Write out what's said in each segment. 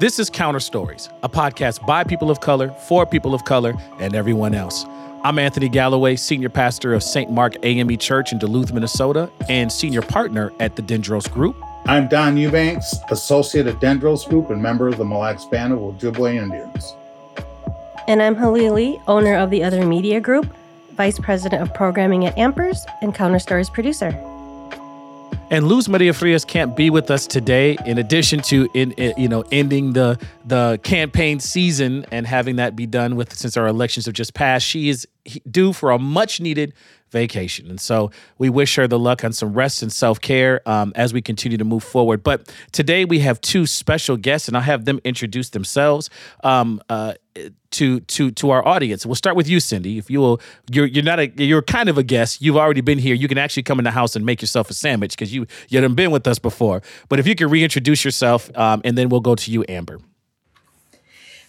This is Counter Stories, a podcast by people of color, for people of color, and everyone else. I'm Anthony Galloway, senior pastor of St. Mark AME Church in Duluth, Minnesota, and senior partner at the Dendros Group. I'm Don Eubanks, associate at Dendros Group and member of the Mille Lacs Band of Ojibwe Indians. And I'm Halili, owner of the Other Media Group, vice president of programming at Ampers, and Counter Stories producer. And Luz Maria Frias can't be with us today. In addition to in, in, you know ending the the campaign season and having that be done with since our elections have just passed, she is due for a much needed vacation. And so we wish her the luck on some rest and self care um, as we continue to move forward. But today we have two special guests, and I'll have them introduce themselves. Um, uh, to to to our audience. We'll start with you, Cindy. If you will, you're you're not a you're kind of a guest. You've already been here. You can actually come in the house and make yourself a sandwich because you you haven't been with us before. But if you could reintroduce yourself, um, and then we'll go to you, Amber.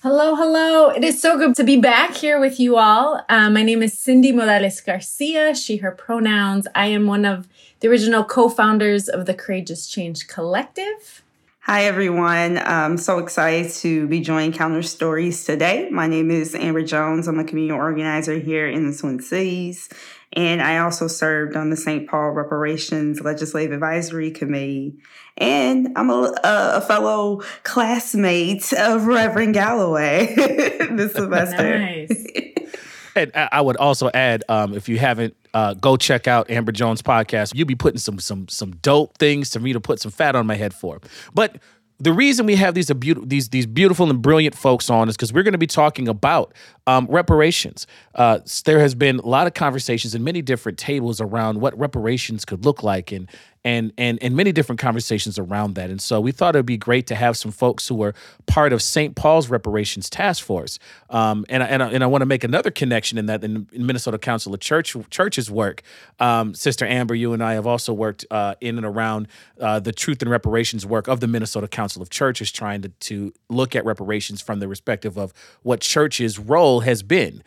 Hello, hello. It is so good to be back here with you all. Um, my name is Cindy Morales Garcia, she, her pronouns. I am one of the original co founders of the Courageous Change Collective. Hi, everyone. I'm so excited to be joining Counter Stories today. My name is Amber Jones. I'm a community organizer here in the Twin Cities. And I also served on the St. Paul Reparations Legislative Advisory Committee. And I'm a, a fellow classmate of Reverend Galloway this semester. Nice. And I would also add, um, if you haven't, uh, go check out Amber Jones' podcast. You'll be putting some some some dope things for me to put some fat on my head for. But the reason we have these these these beautiful and brilliant folks on is because we're going to be talking about um, reparations. Uh, there has been a lot of conversations and many different tables around what reparations could look like, and and and and many different conversations around that. And so we thought it'd be great to have some folks who were part of St. Paul's reparations task force. Um, and and I, and I want to make another connection in that in Minnesota Council of Church Churches work. Um, Sister Amber, you and I have also worked uh, in and around uh, the truth and reparations work of the Minnesota Council of Churches, trying to to look at reparations from the perspective of what church's role has been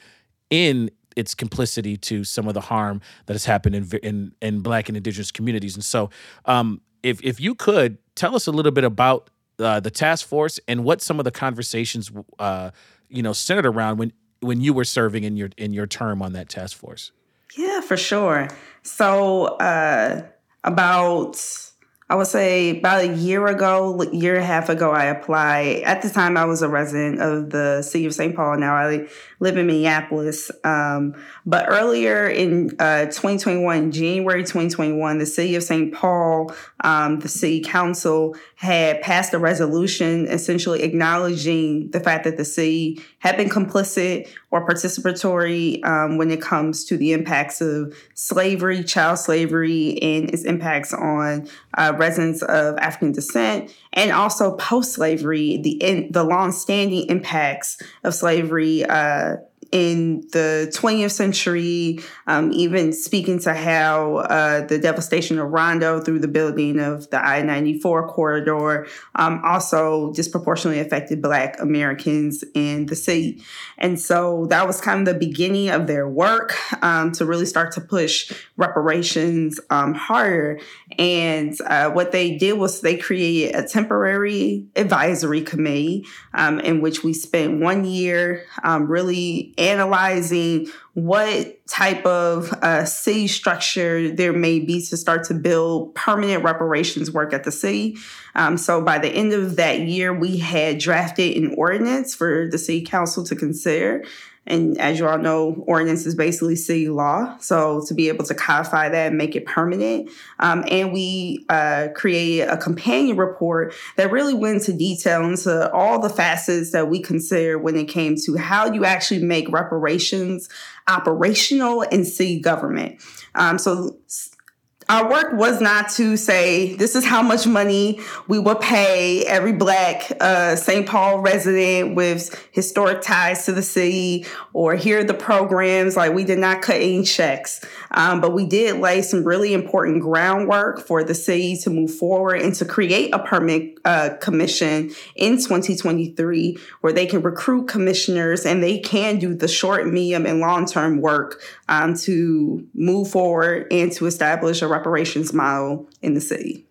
in its complicity to some of the harm that has happened in in, in Black and Indigenous communities. And so, um, if if you could tell us a little bit about uh, the task force and what some of the conversations, uh, you know, centered around when when you were serving in your in your term on that task force. Yeah, for sure. So uh, about I would say about a year ago, year and a half ago, I applied. At the time, I was a resident of the city of St. Paul. Now I live in Minneapolis. Um, but earlier in uh, 2021, January 2021, the city of St. Paul, um, the city council had passed a resolution essentially acknowledging the fact that the city had been complicit or participatory um, when it comes to the impacts of slavery, child slavery, and its impacts on uh, residents of African descent, and also post-slavery, the in, the long-standing impacts of slavery uh, in the 20th century, um, even speaking to how uh, the devastation of Rondo through the building of the I 94 corridor um, also disproportionately affected Black Americans in the city. And so that was kind of the beginning of their work um, to really start to push reparations um, harder. And uh, what they did was they created a temporary advisory committee um, in which we spent one year um, really analyzing what type of uh, city structure there may be to start to build permanent reparations work at the city. Um, so by the end of that year, we had drafted an ordinance for the city council to consider. And as you all know, ordinance is basically city law. So to be able to codify that and make it permanent. Um, and we uh, created a companion report that really went into detail into all the facets that we consider when it came to how you actually make reparations operational in city government. Um, so our work was not to say this is how much money we will pay every black uh, St. Paul resident with historic ties to the city, or here are the programs. Like we did not cut any checks, um, but we did lay some really important groundwork for the city to move forward and to create a permit uh, commission in 2023 where they can recruit commissioners and they can do the short, medium, and long term work um, to move forward and to establish a reparations model in the city.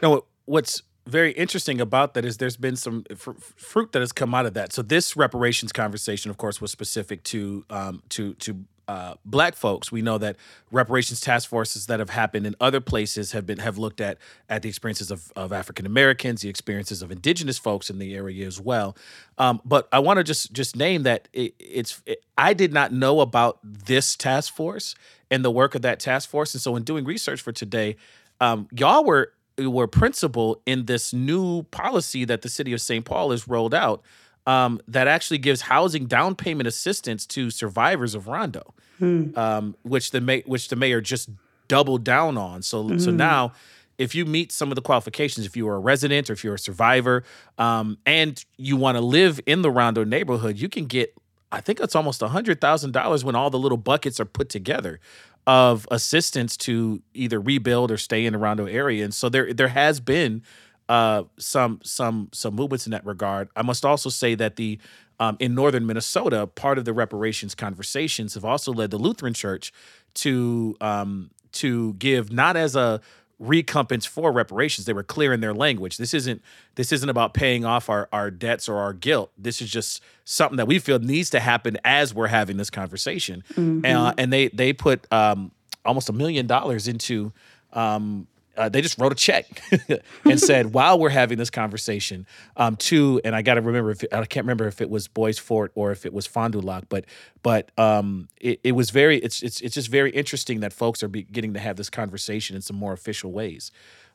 Now, what's very interesting about that is there's been some fr- fruit that has come out of that. So this reparations conversation, of course, was specific to um, to to uh, black folks. We know that reparations task forces that have happened in other places have been have looked at at the experiences of, of African Americans, the experiences of indigenous folks in the area as well. Um, but I want to just just name that it, it's it, I did not know about this task force and the work of that task force, and so in doing research for today, um, y'all were were principal in this new policy that the city of St. Paul has rolled out um, that actually gives housing down payment assistance to survivors of Rondo, hmm. um, which the ma- which the mayor just doubled down on. So mm-hmm. so hmm. now. If you meet some of the qualifications, if you are a resident or if you're a survivor, um, and you want to live in the Rondo neighborhood, you can get I think it's almost a hundred thousand dollars when all the little buckets are put together of assistance to either rebuild or stay in the Rondo area. And so there there has been uh, some some some movements in that regard. I must also say that the um, in northern Minnesota, part of the reparations conversations have also led the Lutheran Church to um, to give not as a recompense for reparations. They were clear in their language. This isn't this isn't about paying off our, our debts or our guilt. This is just something that we feel needs to happen as we're having this conversation. Mm-hmm. Uh, and they they put um, almost a million dollars into um, uh, they just wrote a check and said, while we're having this conversation, um, to and I got to remember if it, I can't remember if it was Bois Forte or if it was Fond du Lac, but but um, it, it was very it's it's it's just very interesting that folks are getting to have this conversation in some more official ways.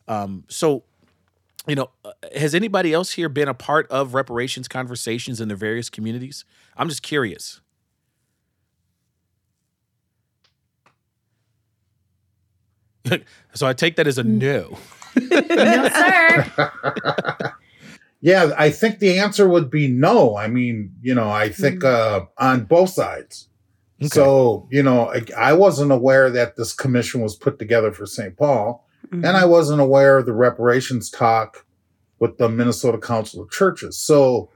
Um, so, you know, uh, has anybody else here been a part of reparations conversations in their various communities? I'm just curious. so I take that as a no. no, sir. yeah, I think the answer would be no. I mean, you know, I think mm. uh, on both sides. Okay. So, you know, I, I, wasn't aware that this commission was put together for St. Paul, mm-hmm. and I wasn't aware of the reparations talk with the Minnesota Council of Churches. So,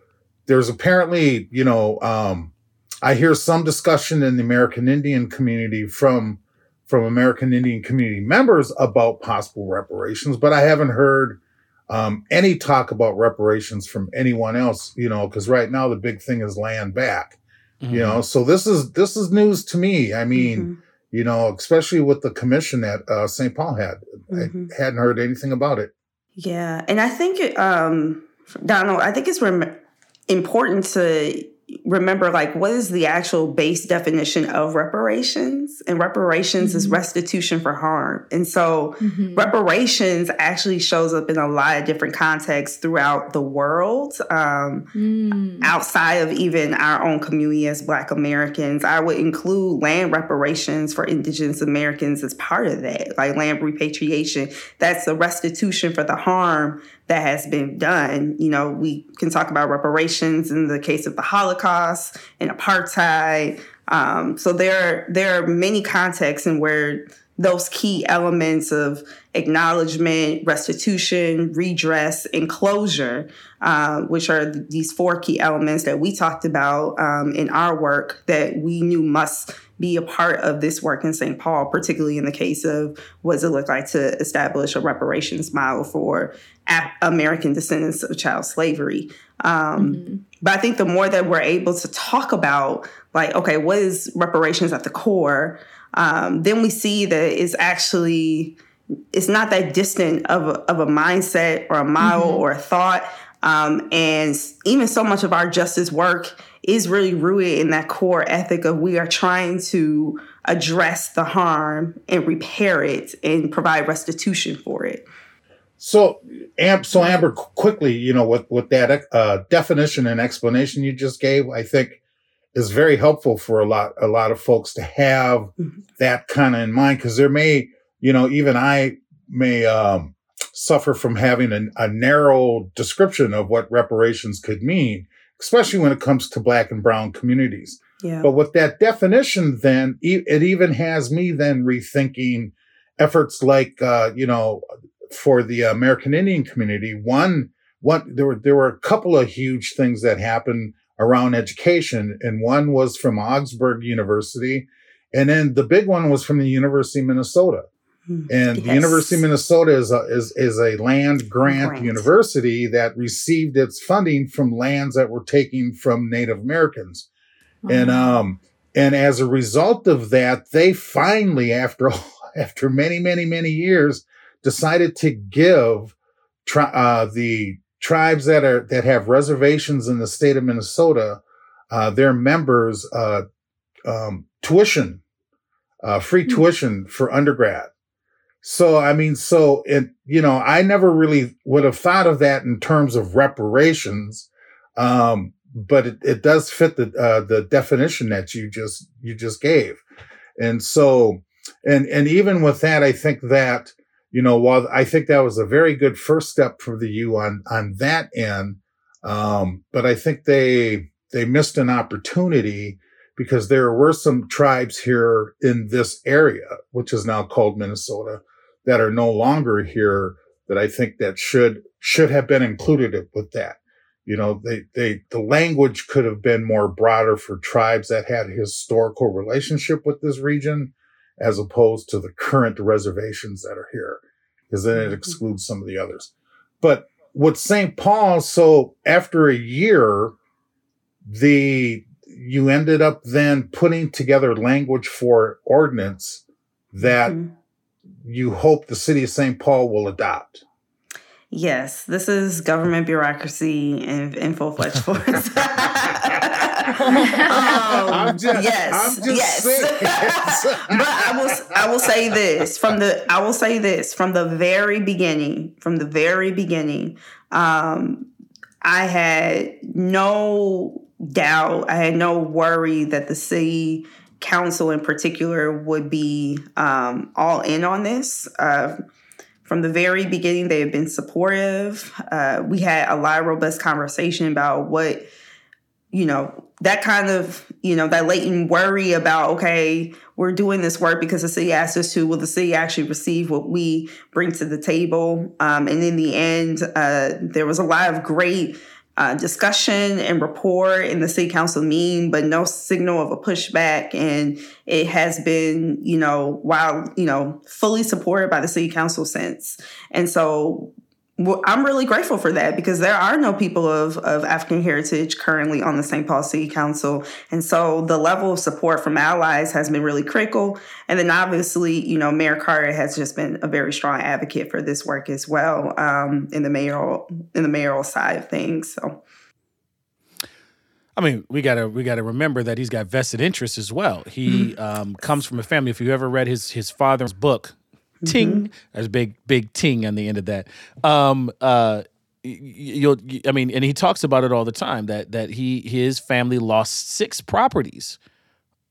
there's apparently, you know, um, I hear some discussion in the American Indian community from from American Indian community members about possible reparations, but I haven't heard um, any talk about reparations from anyone else. You know, because right now the big thing is land back. Mm-hmm. You know, so this is this is news to me. I mean, mm-hmm. you know, especially with the commission that uh, St. Paul had, mm-hmm. I hadn't heard anything about it. Yeah, and I think um, Donald, I think it's important to remember like what is the actual base definition of reparations and reparations mm-hmm. is restitution for harm and so mm-hmm. reparations actually shows up in a lot of different contexts throughout the world um, mm. outside of even our own community as black americans i would include land reparations for indigenous americans as part of that like land repatriation that's the restitution for the harm that has been done. You know, we can talk about reparations in the case of the Holocaust and apartheid. Um, so there, there are many contexts in where those key elements of acknowledgement, restitution, redress, and closure, uh, which are th- these four key elements that we talked about um, in our work that we knew must be a part of this work in St. Paul, particularly in the case of what does it look like to establish a reparations model for American descendants of child slavery. Um, mm-hmm. But I think the more that we're able to talk about, like, okay, what is reparations at the core? Um, then we see that it's actually it's not that distant of a, of a mindset or a model mm-hmm. or a thought. Um, and even so much of our justice work is really rooted in that core ethic of we are trying to address the harm and repair it and provide restitution for it. So, Am- so Amber, quickly, you know, with with that uh, definition and explanation you just gave, I think is very helpful for a lot a lot of folks to have mm-hmm. that kind of in mind because there may, you know, even I may um, suffer from having a, a narrow description of what reparations could mean, especially when it comes to Black and Brown communities. Yeah. But with that definition, then it even has me then rethinking efforts like, uh, you know, for the American Indian community. One, one, there were, there were a couple of huge things that happened around education. And one was from Augsburg University. And then the big one was from the University of Minnesota. And yes. the University of Minnesota is a, is, is a land grant, grant, university that received its funding from lands that were taken from Native Americans. Mm-hmm. And um and as a result of that, they finally, after after many, many, many years, decided to give tri- uh, the tribes that are that have reservations in the state of Minnesota uh, their members uh, um, tuition, uh, free hmm. tuition for undergrad. So I mean, so it you know I never really would have thought of that in terms of reparations, um, but it, it does fit the uh, the definition that you just you just gave, and so and and even with that, I think that you know while I think that was a very good first step for the U on on that end, um, but I think they they missed an opportunity because there were some tribes here in this area, which is now called Minnesota, that are no longer here that I think that should should have been included with that. You know, they they the language could have been more broader for tribes that had historical relationship with this region as opposed to the current reservations that are here, because then it mm-hmm. excludes some of the others. But with St. Paul, so after a year, the you ended up then putting together language for ordinance that mm-hmm. you hope the city of St. Paul will adopt. Yes, this is government bureaucracy in, in full fledged force. um, I'm just, yes, I'm just yes. but I will, I will say this from the, I will say this from the very beginning, from the very beginning. Um, I had no doubt, I had no worry that the city council in particular would be um, all in on this. Uh, from the very beginning, they have been supportive. Uh, we had a lot of robust conversation about what, you know, that kind of, you know, that latent worry about, okay, we're doing this work because the city asked us to. Will the city actually receive what we bring to the table? Um, and in the end, uh, there was a lot of great uh, discussion and rapport in the city council meeting, but no signal of a pushback. And it has been, you know, while, you know, fully supported by the city council since. And so well, I'm really grateful for that because there are no people of, of African heritage currently on the St. Paul City Council. And so the level of support from allies has been really critical. And then obviously, you know, Mayor Carter has just been a very strong advocate for this work as well um, in the mayoral in the mayoral side of things. So I mean, we gotta we gotta remember that he's got vested interests as well. He mm-hmm. um, comes from a family. If you ever read his his father's book, ting. Mm-hmm. There's big big ting on the end of that. Um, uh, you'll I mean, and he talks about it all the time that that he his family lost six properties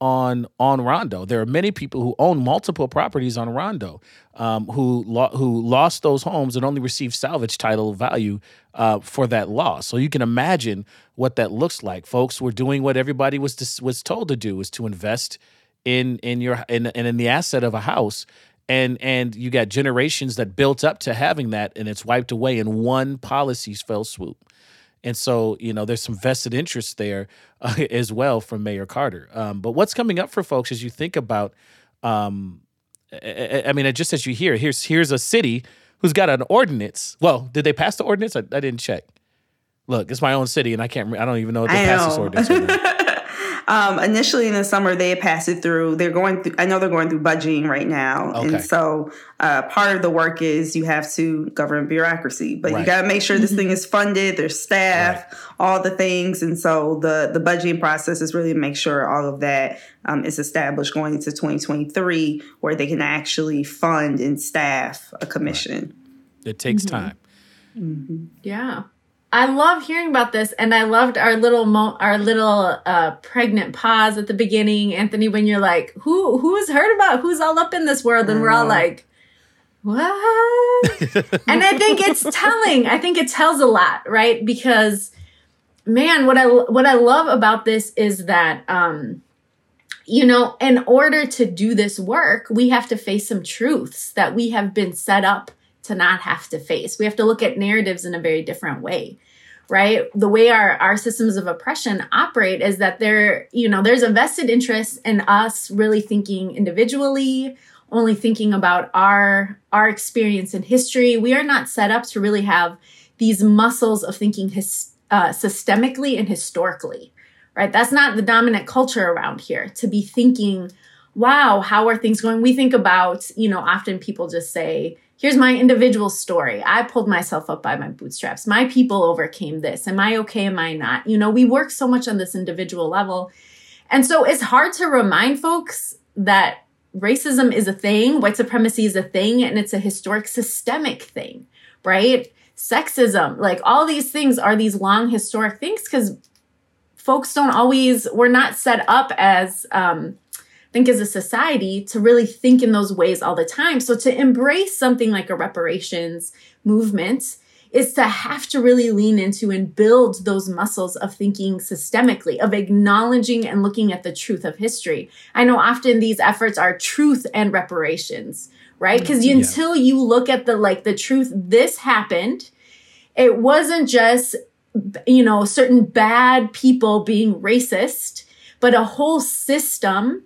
on on Rondo. There are many people who own multiple properties on Rondo um, who lo- who lost those homes and only received salvage title value uh, for that loss. So you can imagine what that looks like. Folks were doing what everybody was was told to do: is to invest in in your in, in the asset of a house and and you got generations that built up to having that and it's wiped away in one policy's fell swoop. And so you know there's some vested interest there uh, as well from mayor carter. Um, but what's coming up for folks as you think about um, I, I, mean just as you hear here's here's a city who's got an ordinance. Well did they pass the ordinance? I, I didn't check. Look it's my own city and i can't i don't even know if they passed this ordinance Um, initially in the summer, they had passed it through. They're going through. I know they're going through budgeting right now, okay. and so uh, part of the work is you have to govern bureaucracy, but right. you got to make sure this thing is funded. There's staff, right. all the things, and so the the budgeting process is really to make sure all of that um, is established going into 2023, where they can actually fund and staff a commission. Right. It takes mm-hmm. time. Mm-hmm. Yeah. I love hearing about this, and I loved our little mo- our little uh, pregnant pause at the beginning, Anthony. When you're like, "Who who's heard about who's all up in this world?" and we're all like, "What?" and I think it's telling. I think it tells a lot, right? Because, man, what I what I love about this is that, um, you know, in order to do this work, we have to face some truths that we have been set up to not have to face. We have to look at narratives in a very different way right the way our our systems of oppression operate is that there you know there's a vested interest in us really thinking individually only thinking about our our experience in history. We are not set up to really have these muscles of thinking his, uh, systemically and historically, right? That's not the dominant culture around here to be thinking, wow, how are things going? We think about, you know, often people just say, here's my individual story. I pulled myself up by my bootstraps. My people overcame this. Am I okay? Am I not? You know, we work so much on this individual level. And so it's hard to remind folks that racism is a thing, white supremacy is a thing, and it's a historic systemic thing, right? Sexism, like all these things are these long historic things because folks don't always, we're not set up as, um, think as a society to really think in those ways all the time. So to embrace something like a reparations movement is to have to really lean into and build those muscles of thinking systemically, of acknowledging and looking at the truth of history. I know often these efforts are truth and reparations, right? Mm, because yeah. until you look at the like the truth, this happened. It wasn't just you know certain bad people being racist, but a whole system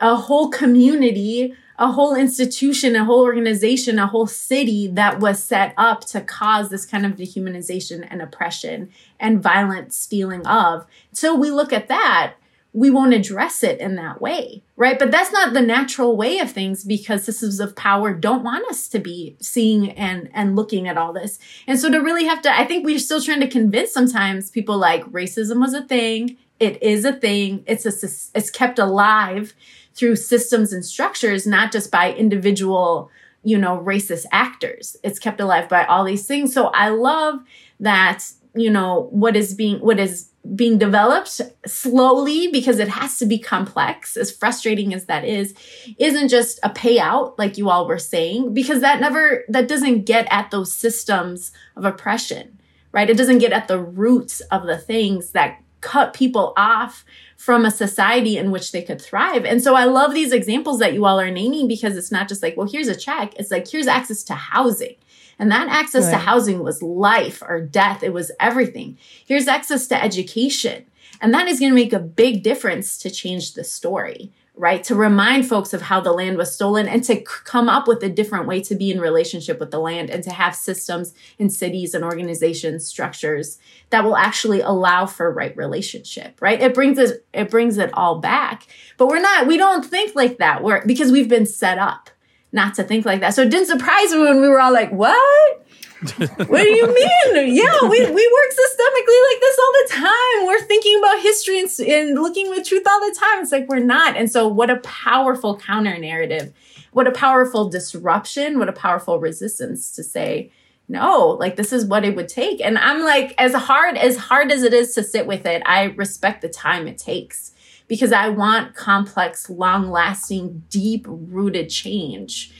a whole community, a whole institution, a whole organization, a whole city that was set up to cause this kind of dehumanization and oppression and violent stealing of. So we look at that, we won't address it in that way, right? But that's not the natural way of things because systems of power don't want us to be seeing and and looking at all this. And so to really have to, I think we're still trying to convince sometimes people like racism was a thing it is a thing. It's a, it's kept alive through systems and structures, not just by individual, you know, racist actors. It's kept alive by all these things. So I love that, you know, what is being, what is being developed slowly because it has to be complex, as frustrating as that is, isn't just a payout, like you all were saying, because that never, that doesn't get at those systems of oppression, right? It doesn't get at the roots of the things that cut people off from a society in which they could thrive. And so I love these examples that you all are naming because it's not just like, well, here's a check. It's like, here's access to housing. And that access right. to housing was life or death. It was everything. Here's access to education. And that is going to make a big difference to change the story right? To remind folks of how the land was stolen and to come up with a different way to be in relationship with the land and to have systems in cities and organizations, structures that will actually allow for right relationship, right? It brings it, it brings it all back. But we're not, we don't think like that. We're, because we've been set up not to think like that. So it didn't surprise me when we were all like, what? What do you mean? Yeah, we, we work systemically like this all the time. We're thinking about history and, and looking with truth all the time. It's like we're not. And so, what a powerful counter narrative. What a powerful disruption. What a powerful resistance to say, no, like this is what it would take. And I'm like, as hard as hard as it is to sit with it, I respect the time it takes because I want complex, long lasting, deep rooted change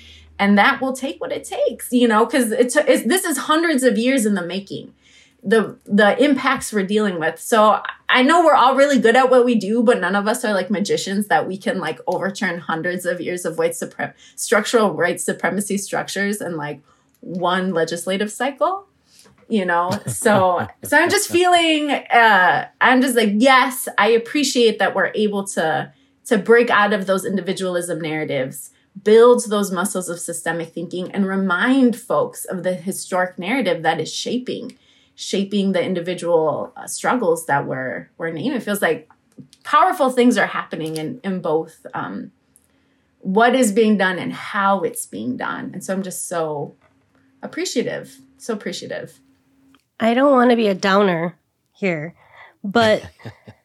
and that will take what it takes you know because it's, it's this is hundreds of years in the making the the impacts we're dealing with. So i know we're all really good at what we do but none of us are like magicians that we can like overturn hundreds of years of white suprem- structural white supremacy structures in like one legislative cycle you know? So so i'm just feeling uh i'm just like yes i appreciate that we're able to to break out of those individualism narratives build those muscles of systemic thinking and remind folks of the historic narrative that is shaping shaping the individual uh, struggles that we're we're naming. It feels like powerful things are happening in in both um, what is being done and how it's being done. And so I'm just so appreciative, so appreciative. I don't want to be a downer here, but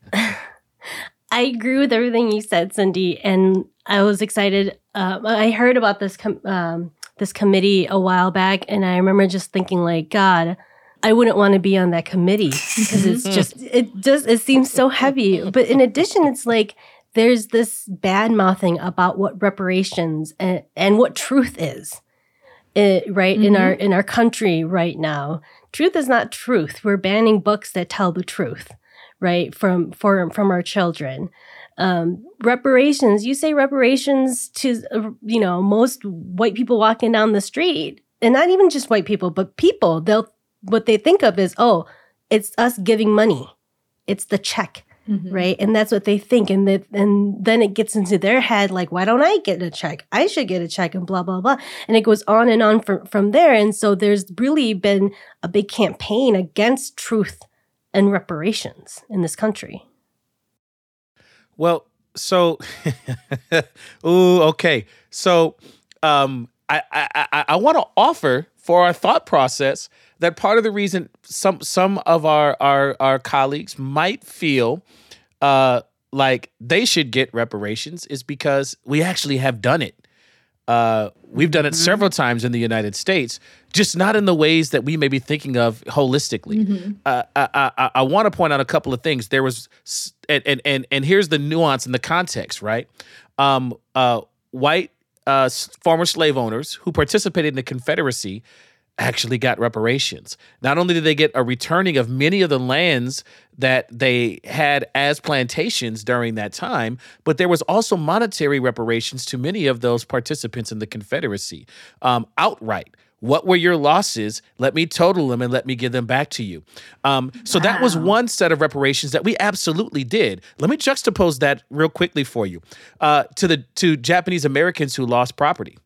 I agree with everything you said, Cindy, and I was excited. Uh, I heard about this com- um, this committee a while back, and I remember just thinking, like, God, I wouldn't want to be on that committee because it's just it just it seems so heavy. But in addition, it's like there's this bad mouthing about what reparations and, and what truth is. It, right mm-hmm. in our in our country right now truth is not truth we're banning books that tell the truth right from for from our children um, reparations you say reparations to uh, you know most white people walking down the street and not even just white people but people they'll what they think of is oh it's us giving money it's the check mm-hmm. right? And that's what they think, and that and then it gets into their head like, why don't I get a check? I should get a check, and blah blah blah, and it goes on and on from from there. And so there's really been a big campaign against truth and reparations in this country. Well, so, ooh, okay. So, um, I I I, want to offer for our thought process that part of the reason some some of our our our colleagues might feel uh, like they should get reparations is because we actually have done it. Uh, we've done it mm-hmm. several times in the United States, just not in the ways that we may be thinking of holistically. Mm-hmm. Uh, I, I, I want to point out a couple of things. There was, and and and, and here's the nuance and the context, right? Um, uh, white uh, former slave owners who participated in the Confederacy actually got reparations. Not only did they get a returning of many of the lands that they had as plantations during that time, but there was also monetary reparations to many of those participants in the Confederacy um, outright. What were your losses? Let me total them and let me give them back to you. Um, so wow. that was one set of reparations that we absolutely did. Let me juxtapose that real quickly for you uh, to the to Japanese Americans who lost property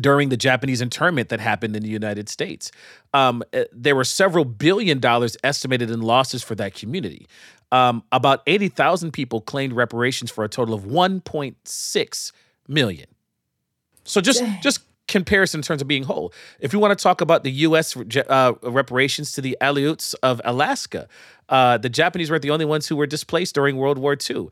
during the Japanese internment that happened in the United States. Um, eh, there were several billion dollars estimated in losses for that community. Um, about 80,000 people claimed reparations for a total of 1.6 million. So just Dang. just comparison in terms of being whole. If you want to talk about the U.S. Uh, reparations to the Aleuts of Alaska, uh, the Japanese weren't the only ones who were displaced during World War II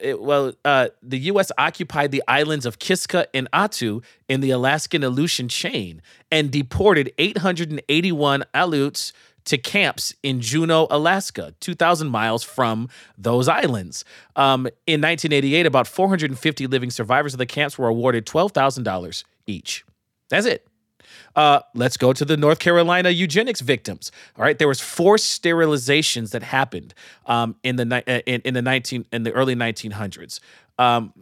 it, well, uh, the U.S. occupied the islands of Kiska and Attu in the Alaskan Aleutian chain and deported 881 Aleuts to camps in Juneau, Alaska, 2,000 miles from those islands. Um, in 1988, about 450 living survivors of the camps were awarded $12,000 each. That's it. Uh, let's go to the North Carolina eugenics victims. All right, there was forced sterilizations that happened um, in the uh, in, in the nineteen in the early 1900s. Um,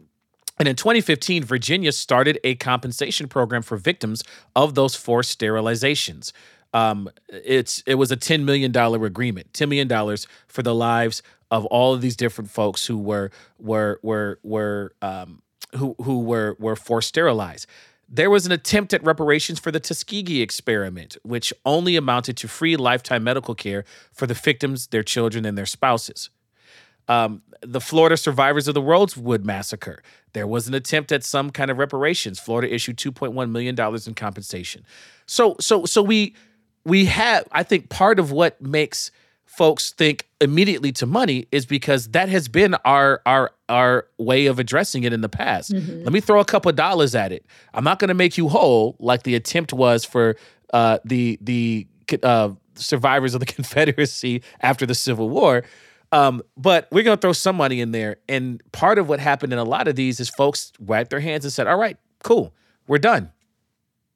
and in 2015, Virginia started a compensation program for victims of those forced sterilizations. Um, it's it was a $10 million agreement, $10 million for the lives of all of these different folks who were were were were um, who who were were forced sterilized. There was an attempt at reparations for the Tuskegee experiment, which only amounted to free lifetime medical care for the victims, their children, and their spouses. Um, the Florida survivors of the Rosewood Massacre. There was an attempt at some kind of reparations. Florida issued 2.1 million dollars in compensation. So, so, so we we have. I think part of what makes folks think immediately to money is because that has been our our our way of addressing it in the past. Mm-hmm. Let me throw a couple of dollars at it. I'm not going to make you whole like the attempt was for uh, the the uh, survivors of the Confederacy after the Civil War. Um, but we're going to throw some money in there. And part of what happened in a lot of these is folks wiped their hands and said, "All right, cool, we're done.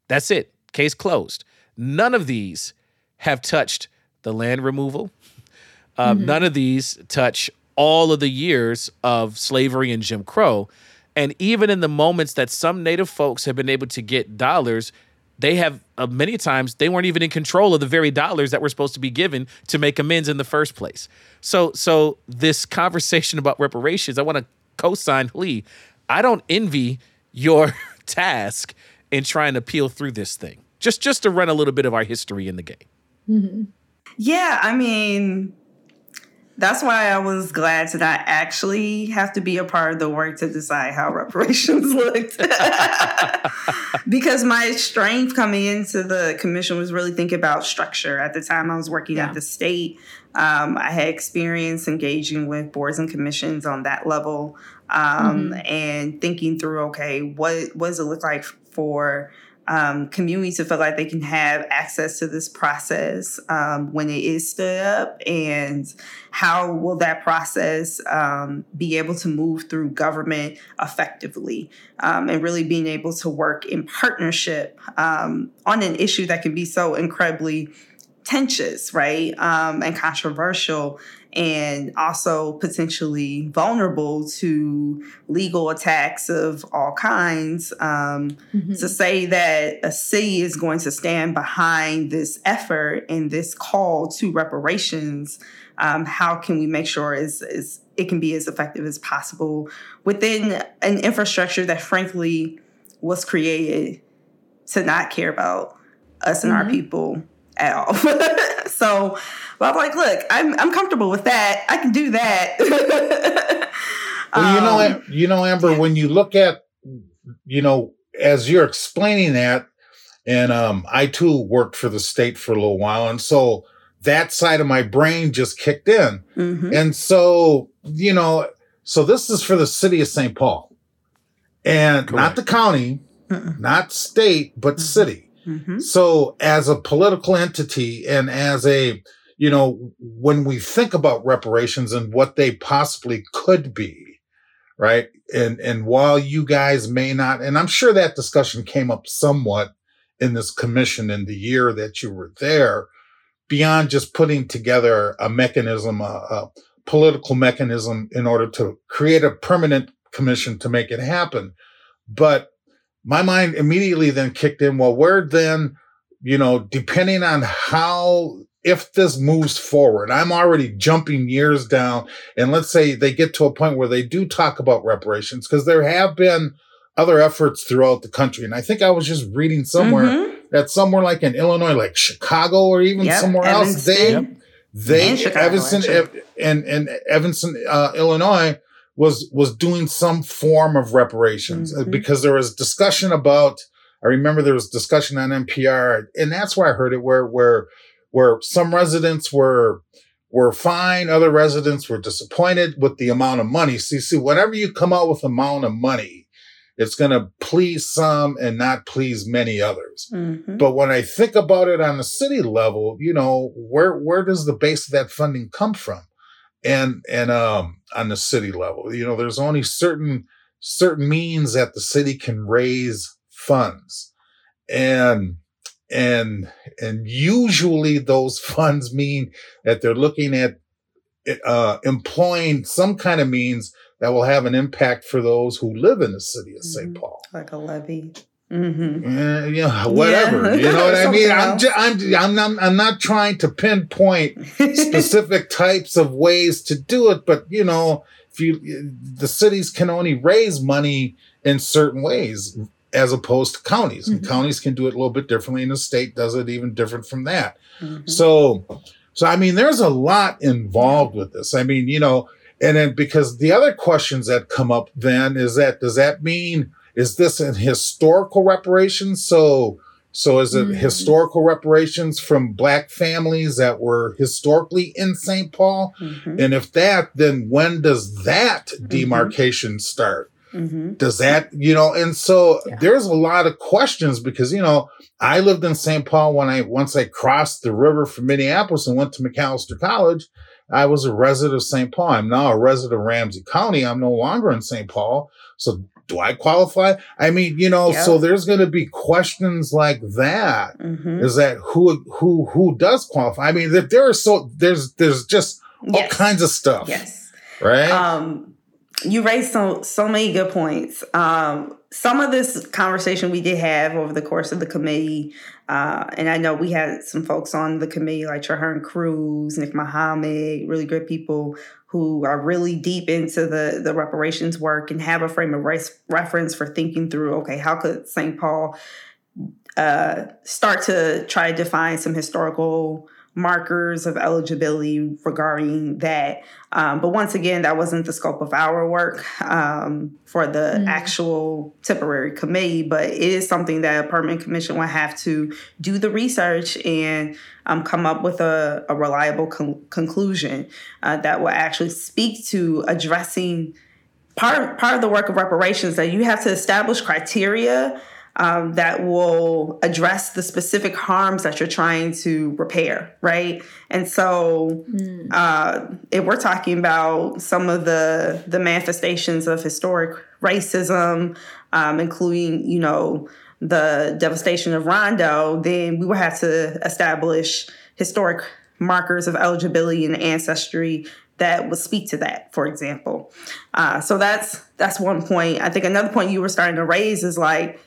That's it. Case closed." None of these have touched the land removal, um, mm-hmm. None of these touch all of the years of slavery and Jim Crow. And even in the moments that some Native folks have been able to get dollars, they have uh, many times they weren't even in control of the very dollars that were supposed to be given to make amends in the first place. So, so this conversation about reparations, I want to co-sign Lee. I don't envy your task in trying to peel through this thing. Just, just to run a little bit of our history in the game. Mm-hmm. Yeah, I mean, that's why I was glad to not actually have to be a part of the work to decide how reparations looked. because my strength coming into the commission was really thinking about structure. At the time I was working yeah. at the state, um, I had experience engaging with boards and commissions on that level um, mm-hmm. and thinking through okay, what, what does it look like for um, communities to feel like they can have access to this process um, when it is stood up and how will that process um, be able to move through government effectively um, and really being able to work in partnership um, on an issue that can be so incredibly contentious, right, um, and controversial, and also potentially vulnerable to legal attacks of all kinds. Um, mm-hmm. To say that a city is going to stand behind this effort and this call to reparations, um, how can we make sure is, is it can be as effective as possible within an infrastructure that, frankly, was created to not care about us and mm-hmm. our people at all. so but I'm like, look, I'm I'm comfortable with that. I can do that. well, you know, um, you know, Amber, when you look at, you know, as you're explaining that, and um, I too worked for the state for a little while, and so that side of my brain just kicked in, mm-hmm. and so you know, so this is for the city of St. Paul, and Correct. not the county, Mm-mm. not state, but mm-hmm. city. Mm-hmm. So as a political entity and as a you know, when we think about reparations and what they possibly could be, right? And and while you guys may not, and I'm sure that discussion came up somewhat in this commission in the year that you were there, beyond just putting together a mechanism, a, a political mechanism in order to create a permanent commission to make it happen. But my mind immediately then kicked in, well, where then, you know, depending on how if this moves forward, I'm already jumping years down. And let's say they get to a point where they do talk about reparations, because there have been other efforts throughout the country. And I think I was just reading somewhere mm-hmm. that somewhere like in Illinois, like Chicago or even yep, somewhere Evanston. else, they, yep. they, Chicago, Evanston, and, and Evanston, uh, Illinois was, was doing some form of reparations uh, mm-hmm. because there was discussion about, I remember there was discussion on NPR and that's where I heard it where, where, where some residents were were fine, other residents were disappointed with the amount of money. See, see, whenever you come out with amount of money, it's going to please some and not please many others. Mm-hmm. But when I think about it on the city level, you know, where where does the base of that funding come from? And and um on the city level, you know, there's only certain certain means that the city can raise funds. And and and usually those funds mean that they're looking at uh, employing some kind of means that will have an impact for those who live in the city of St. Mm-hmm. Paul, like a levy. Mm-hmm. Uh, yeah, whatever. Yeah. You know what I mean? I'm, just, I'm, I'm, I'm, I'm not trying to pinpoint specific types of ways to do it, but you know, if you, the cities can only raise money in certain ways as opposed to counties. Mm-hmm. And counties can do it a little bit differently, and the state does it even different from that. Mm-hmm. So, so I mean, there's a lot involved with this. I mean, you know, and then because the other questions that come up then is that does that mean is this an historical reparations? So, so is it mm-hmm. historical reparations from black families that were historically in St. Paul? Mm-hmm. And if that, then when does that mm-hmm. demarcation start? Mm-hmm. Does that, you know, and so yeah. there's a lot of questions because, you know, I lived in St. Paul when I, once I crossed the river from Minneapolis and went to Macalester College, I was a resident of St. Paul. I'm now a resident of Ramsey County. I'm no longer in St. Paul. So do I qualify? I mean, you know, so there's going to be questions like that. Mm-hmm. Is that who, who, who does qualify? I mean, there are so, there's, there's just all yes. kinds of stuff. Yes. Right. Um, you raised so so many good points. Um, some of this conversation we did have over the course of the committee, uh, and I know we had some folks on the committee like Trahern Crews, Nick Muhammad, really good people who are really deep into the the reparations work and have a frame of race, reference for thinking through. Okay, how could St. Paul uh, start to try to define some historical markers of eligibility regarding that. Um, but once again, that wasn't the scope of our work um, for the mm. actual temporary committee, but it is something that a permanent commission will have to do the research and um, come up with a, a reliable con- conclusion uh, that will actually speak to addressing part, part of the work of reparations that you have to establish criteria um, that will address the specific harms that you're trying to repair, right? And so, mm. uh, if we're talking about some of the the manifestations of historic racism, um, including you know the devastation of Rondo, then we will have to establish historic markers of eligibility and ancestry that would speak to that, for example. Uh, so that's that's one point. I think another point you were starting to raise is like,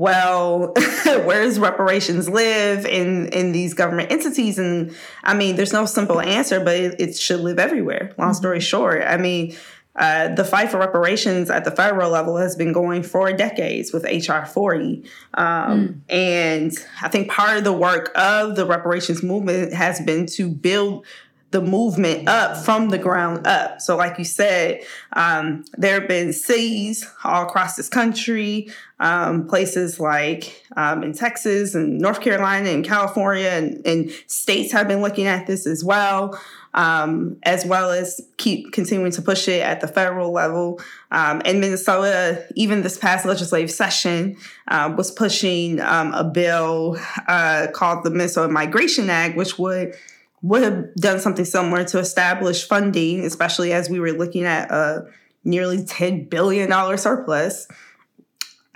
well, where does reparations live in in these government entities? And I mean, there's no simple answer, but it, it should live everywhere. Long story mm-hmm. short, I mean. Uh, the fight for reparations at the federal level has been going for decades with HR 40. Um, mm. And I think part of the work of the reparations movement has been to build the movement up from the ground up. So, like you said, um, there have been cities all across this country, um, places like um, in Texas and North Carolina and California, and, and states have been looking at this as well. Um, as well as keep continuing to push it at the federal level. Um, and Minnesota, even this past legislative session, uh, was pushing um, a bill uh, called the Minnesota Migration Act, which would would have done something similar to establish funding, especially as we were looking at a nearly $10 billion surplus,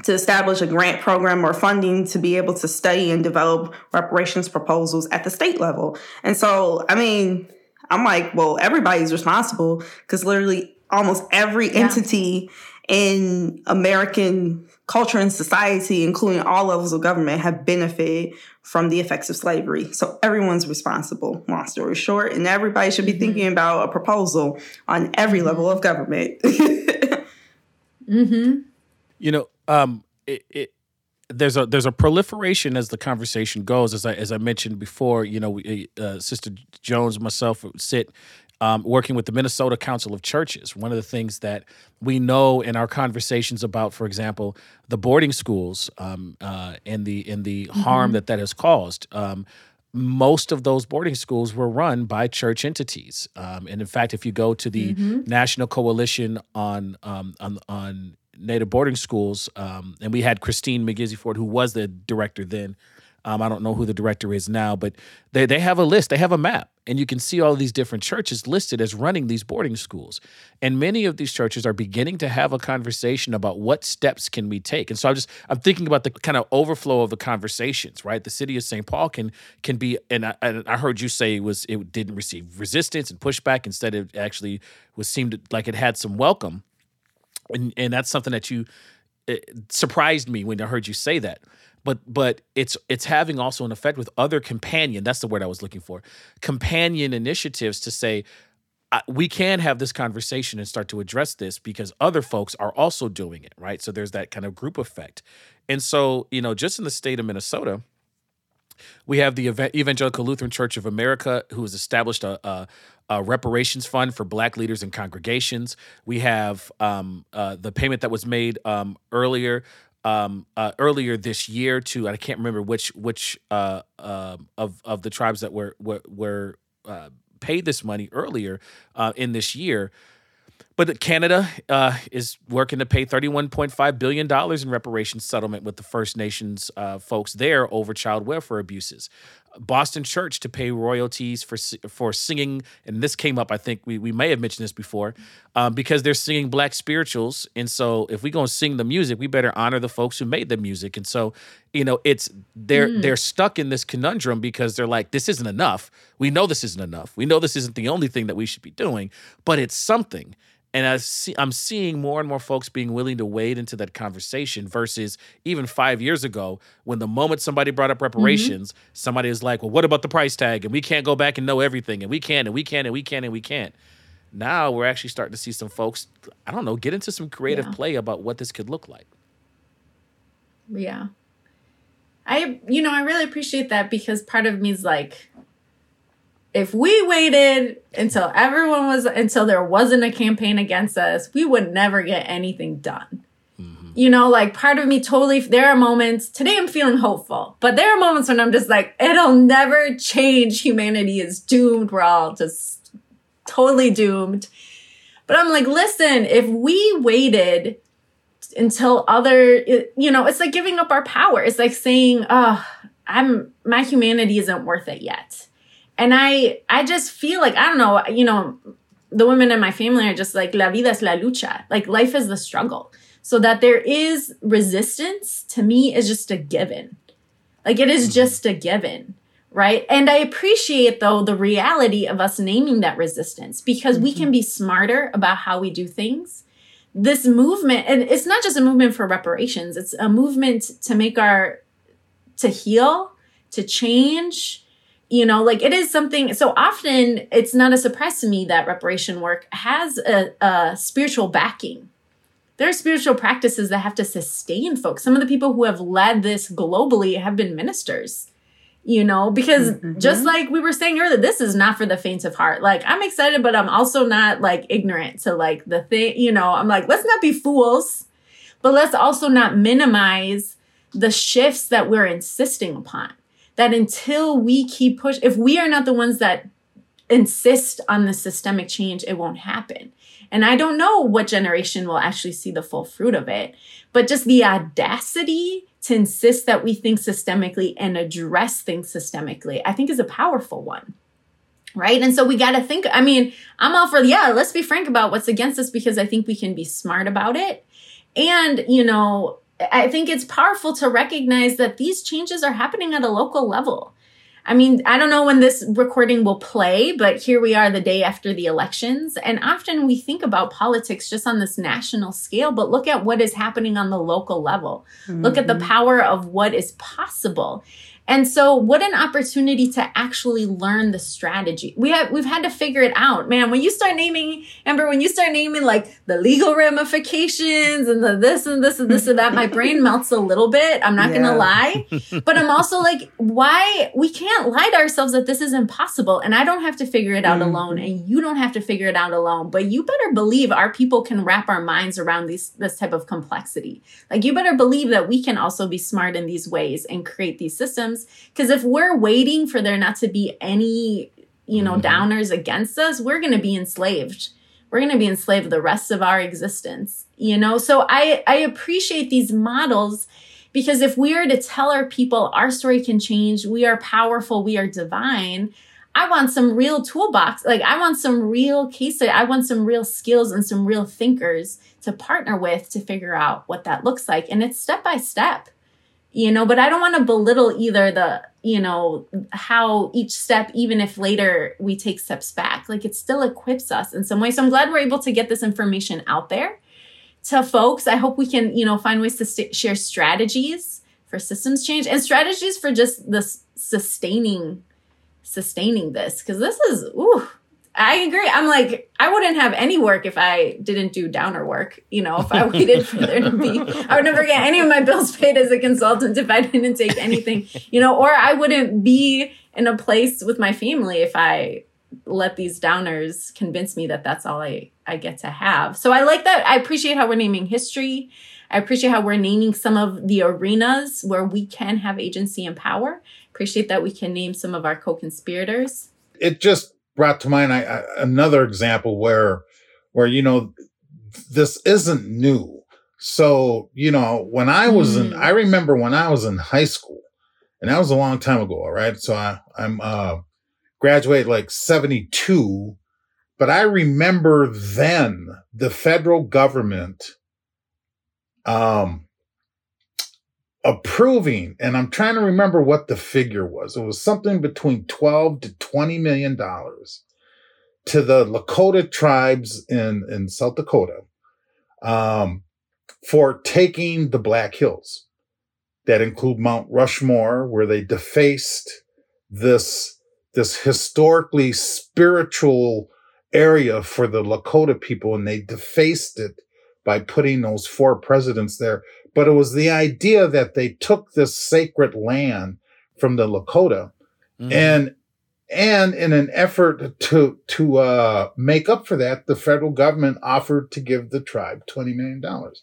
to establish a grant program or funding to be able to study and develop reparations proposals at the state level. And so, I mean, I'm like, well, everybody's responsible because literally almost every yeah. entity in American culture and society, including all levels of government, have benefited from the effects of slavery. So everyone's responsible, long story short, and everybody should be mm-hmm. thinking about a proposal on every mm-hmm. level of government. mm-hmm. You know, um, it, it, there's a there's a proliferation as the conversation goes. As I as I mentioned before, you know, we, uh, Sister Jones, myself sit um, working with the Minnesota Council of Churches. One of the things that we know in our conversations about, for example, the boarding schools um, uh, and the in the mm-hmm. harm that that has caused. Um, most of those boarding schools were run by church entities, um, and in fact, if you go to the mm-hmm. National Coalition on um, on on Native boarding schools, um, and we had Christine McGizzy Ford, who was the director then. Um, I don't know who the director is now, but they, they have a list, they have a map, and you can see all these different churches listed as running these boarding schools. And many of these churches are beginning to have a conversation about what steps can we take. And so I'm just I'm thinking about the kind of overflow of the conversations, right? The city of St. Paul can can be, and I, and I heard you say it was it didn't receive resistance and pushback. Instead, it actually was seemed like it had some welcome, and and that's something that you surprised me when I heard you say that. But but it's it's having also an effect with other companion that's the word i was looking for companion initiatives to say we can have this conversation and start to address this because other folks are also doing it right? So there's that kind of group effect. And so you know just in the state of minnesota we have the evangelical lutheran church of america who has established a, a a reparations fund for black leaders and congregations. We have um, uh, the payment that was made um, earlier um, uh, earlier this year to I can't remember which which uh, uh, of of the tribes that were were, were uh, paid this money earlier uh, in this year. But Canada uh, is working to pay $31.5 billion in reparations settlement with the First Nations folks there over child welfare abuses. Boston Church to pay royalties for for singing, and this came up. I think we, we may have mentioned this before, um, because they're singing black spirituals, and so if we're gonna sing the music, we better honor the folks who made the music. And so, you know, it's they're mm. they're stuck in this conundrum because they're like, this isn't enough. We know this isn't enough. We know this isn't the only thing that we should be doing, but it's something and I see, I'm seeing more and more folks being willing to wade into that conversation versus even five years ago when the moment somebody brought up mm-hmm. reparations, mm-hmm. somebody is like, well, what about the price tag? And we can't go back and know everything. And we can, and we can, and we can, and we can't. Now we're actually starting to see some folks, I don't know, get into some creative yeah. play about what this could look like. Yeah. I, you know, I really appreciate that because part of me is like, if we waited until everyone was until there wasn't a campaign against us, we would never get anything done. Mm-hmm. You know, like part of me totally there are moments today I'm feeling hopeful, but there are moments when I'm just like it'll never change. Humanity is doomed. We're all just totally doomed. But I'm like, listen, if we waited until other you know, it's like giving up our power. It's like saying, "Oh, I'm my humanity isn't worth it yet." And I I just feel like I don't know, you know, the women in my family are just like la vida es la lucha. Like life is the struggle. So that there is resistance to me is just a given. Like it is mm-hmm. just a given. right? And I appreciate though the reality of us naming that resistance because mm-hmm. we can be smarter about how we do things. This movement, and it's not just a movement for reparations, it's a movement to make our, to heal, to change. You know, like it is something, so often it's not a surprise to me that reparation work has a, a spiritual backing. There are spiritual practices that have to sustain folks. Some of the people who have led this globally have been ministers you know, because mm-hmm. just like we were saying earlier, this is not for the faint of heart. Like, I'm excited, but I'm also not like ignorant to like the thing, you know, I'm like, let's not be fools, but let's also not minimize the shifts that we're insisting upon. That until we keep push, if we are not the ones that insist on the systemic change, it won't happen. And I don't know what generation will actually see the full fruit of it, but just the audacity to insist that we think systemically and address things systemically, I think is a powerful one. Right. And so we got to think. I mean, I'm all for, yeah, let's be frank about what's against us because I think we can be smart about it. And, you know, I think it's powerful to recognize that these changes are happening at a local level. I mean, I don't know when this recording will play, but here we are the day after the elections. And often we think about politics just on this national scale, but look at what is happening on the local level. Mm-hmm. Look at the mm-hmm. power of what is possible. And so what an opportunity to actually learn the strategy. We have we've had to figure it out. Man, when you start naming Amber, when you start naming like the legal ramifications and the this and this and this and that, my brain melts a little bit. I'm not yeah. gonna lie. But I'm also like, why we can't lie to ourselves that this is impossible. And I don't have to figure it out mm. alone, and you don't have to figure it out alone. But you better believe our people can wrap our minds around these this type of complexity. Like you better believe that we can also be smart in these ways and create these systems because if we're waiting for there not to be any, you know, mm-hmm. downers against us, we're going to be enslaved. We're going to be enslaved the rest of our existence, you know? So I, I appreciate these models because if we are to tell our people our story can change, we are powerful, we are divine. I want some real toolbox. Like I want some real case study. I want some real skills and some real thinkers to partner with to figure out what that looks like. And it's step by step you know but i don't want to belittle either the you know how each step even if later we take steps back like it still equips us in some way so i'm glad we're able to get this information out there to folks. I hope we can you know find ways to st- share strategies for systems change and strategies for just this sustaining sustaining this because this is ooh I agree. I'm like, I wouldn't have any work if I didn't do downer work. You know, if I waited for there to be, I would never get any of my bills paid as a consultant if I didn't take anything, you know, or I wouldn't be in a place with my family if I let these downers convince me that that's all I, I get to have. So I like that. I appreciate how we're naming history. I appreciate how we're naming some of the arenas where we can have agency and power. Appreciate that we can name some of our co-conspirators. It just brought to mind I, I, another example where where you know this isn't new. So you know when I was mm. in, I remember when I was in high school, and that was a long time ago. All right, so I, I'm uh, graduated like seventy two, but I remember then the federal government um approving, and I'm trying to remember what the figure was. It was something between 12 to 20 million dollars to the Lakota tribes in, in South Dakota um, for taking the Black Hills. That include Mount Rushmore, where they defaced this, this historically spiritual area for the Lakota people, and they defaced it by putting those four presidents there but it was the idea that they took this sacred land from the Lakota mm-hmm. and and in an effort to to uh, make up for that, the federal government offered to give the tribe twenty million dollars.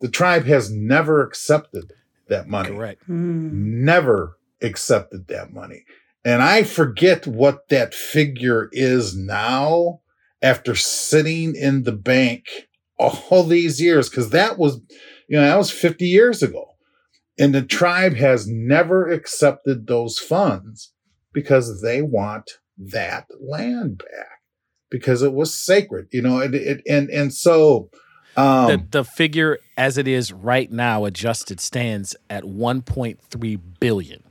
The tribe has never accepted that money. Correct. Mm. Never accepted that money. And I forget what that figure is now after sitting in the bank all these years, because that was you know, that was 50 years ago. And the tribe has never accepted those funds because they want that land back because it was sacred, you know, and it, and, and so, um, the, the figure as it is right now adjusted stands at 1.3 billion.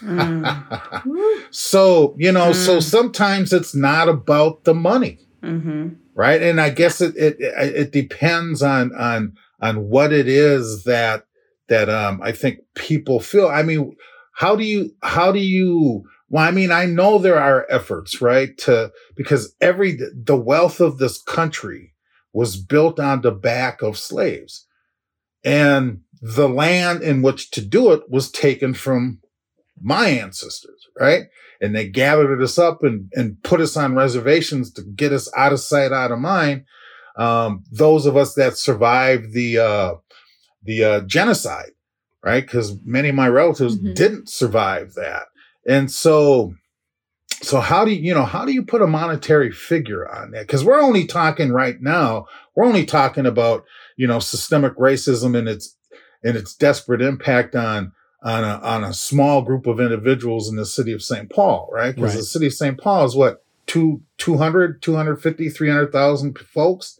so, you know, so sometimes it's not about the money. Mm-hmm. Right. And I guess it, it, it depends on, on, on what it is that, that, um, I think people feel. I mean, how do you, how do you, well, I mean, I know there are efforts, right? To, because every, the wealth of this country was built on the back of slaves and the land in which to do it was taken from my ancestors, right? And they gathered us up and, and put us on reservations to get us out of sight, out of mind. Um, those of us that survived the, uh, the, uh, genocide, right? Cause many of my relatives Mhm. didn't survive that. And so, so how do you, you know, how do you put a monetary figure on that? Cause we're only talking right now, we're only talking about, you know, systemic racism and its, and its desperate impact on, on a, on a small group of individuals in the city of St. Paul, right? Because Right. the city of St. Paul is what, two, 200, 250, 300,000 folks.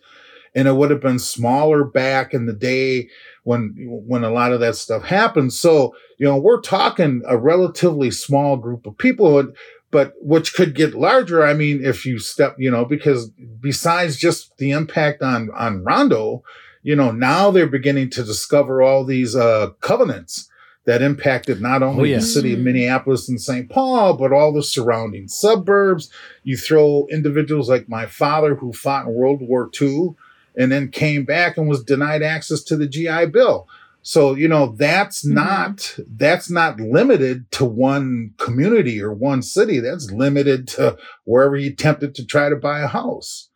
And it would have been smaller back in the day when, when a lot of that stuff happened. So, you know, we're talking a relatively small group of people, but which could get larger. I mean, if you step, you know, because besides just the impact on, on Rondo, you know, now they're beginning to discover all these, uh, covenants that impacted not only yeah. the city of Mhm. Minneapolis and St. Paul, but all the surrounding suburbs. You throw individuals like my father who fought in World War II and then came back and was denied access to the GI Bill. So, you know, that's Mhm. not that's not limited to one community or one city. That's limited to wherever you attempted to try to buy a house.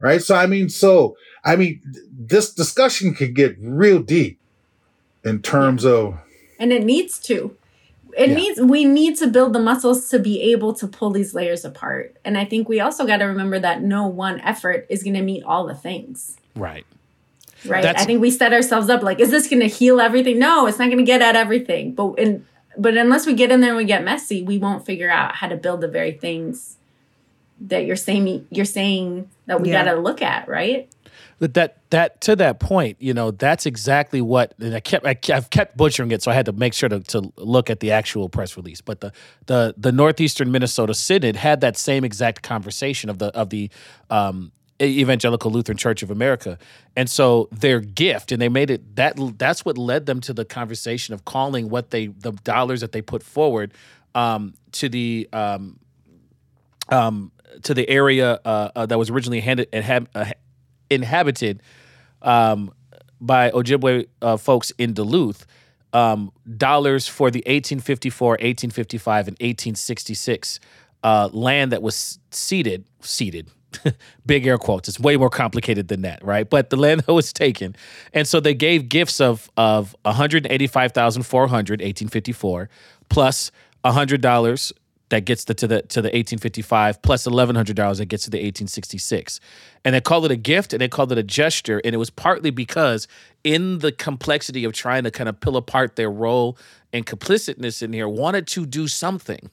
Right? So I mean, so I mean, this discussion could get real deep in terms of and it needs to it Yeah. needs we need to build the muscles to be able to pull these layers apart and i think we also got to remember that no one effort is going to meet all the things Right. right That's- i think we set ourselves up like is this going to heal everything no it's not going to get at everything but in but unless we get in there and we get messy we won't figure out how to build the very things that you're saying you're saying that we Yeah. got to look at right But that that to that point, you know, that's exactly what and I kept I, have kept butchering it, so I had to make sure to, to look at the actual press release. But the the the northeastern Minnesota Synod had that same exact conversation of the of the um, Evangelical Lutheran Church of America, and so their gift, and they made it that that's what led them to the conversation of calling what they the dollars that they put forward um, to the um, um, to the area uh, uh, that was originally handed, inhab- uh, inhabited um, by Ojibwe uh, folks in Duluth. Um, dollars for the 1854, 1855, and 1866 uh, land that was ceded, ceded, big air quotes. It's way more complicated than that, right? But the land that was taken, and so they gave gifts of of 185,400, 1854, plus hundred dollars that gets the, to the to the 1855 plus $1100 that gets to the 1866 and they called it a gift and they called it a gesture and it was partly because in the complexity of trying to kind of pull apart their role and complicitness in here wanted to do something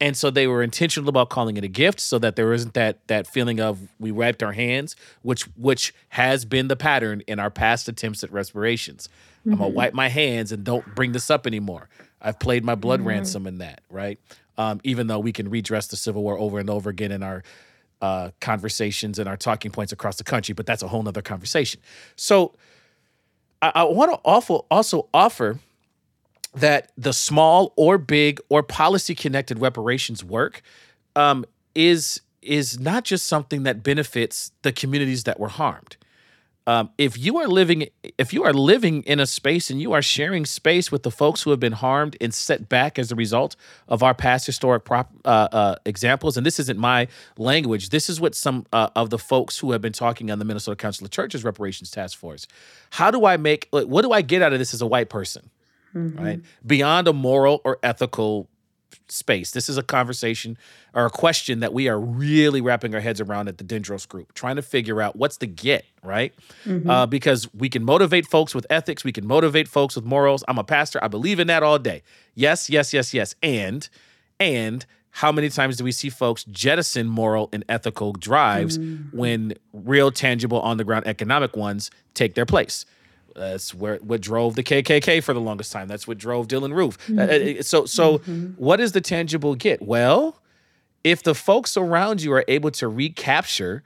and so they were intentional about calling it a gift so that there isn't that that feeling of we wiped our hands which which has been the pattern in our past attempts at reparations. I'm gonna wipe my hands and don't bring this up anymore. I've played my blood ransom in that right? Um, even though we can redress the civil war over and over again in our uh, conversations and our talking points across the country but that's a whole nother conversation. So i, I want to also offer that the small or big or policy connected reparations work um, is is not just something that benefits the communities that were harmed. Um, if you are living if you are living in a space and you are sharing space with the folks who have been harmed and set back as a result of our past historic prop, uh, uh, examples, and this isn't my language, this is what some uh, of the folks who have been talking on the Minnesota Council of Churches Reparations Task Force. How do I make? like, What do I get out of this as a white person? Mm-hmm. right? Beyond a moral or ethical space. This is a conversation or a question that we are really wrapping our heads around at the Dendros group, trying to figure out what's the get, right? Mm-hmm. Uh, because we can motivate folks with ethics, we can motivate folks with morals. I'm a pastor, I believe in that all day. Yes, yes, yes, yes. And, and, how many times do we see folks jettison moral and ethical drives mm-hmm. when real, tangible, on the ground economic ones take their place? That's where what drove the KKK for the longest time. That's what drove Dylann Roof. Mm-hmm. Uh, so, so mm-hmm. what is the tangible get? Well, if the folks around you are able to recapture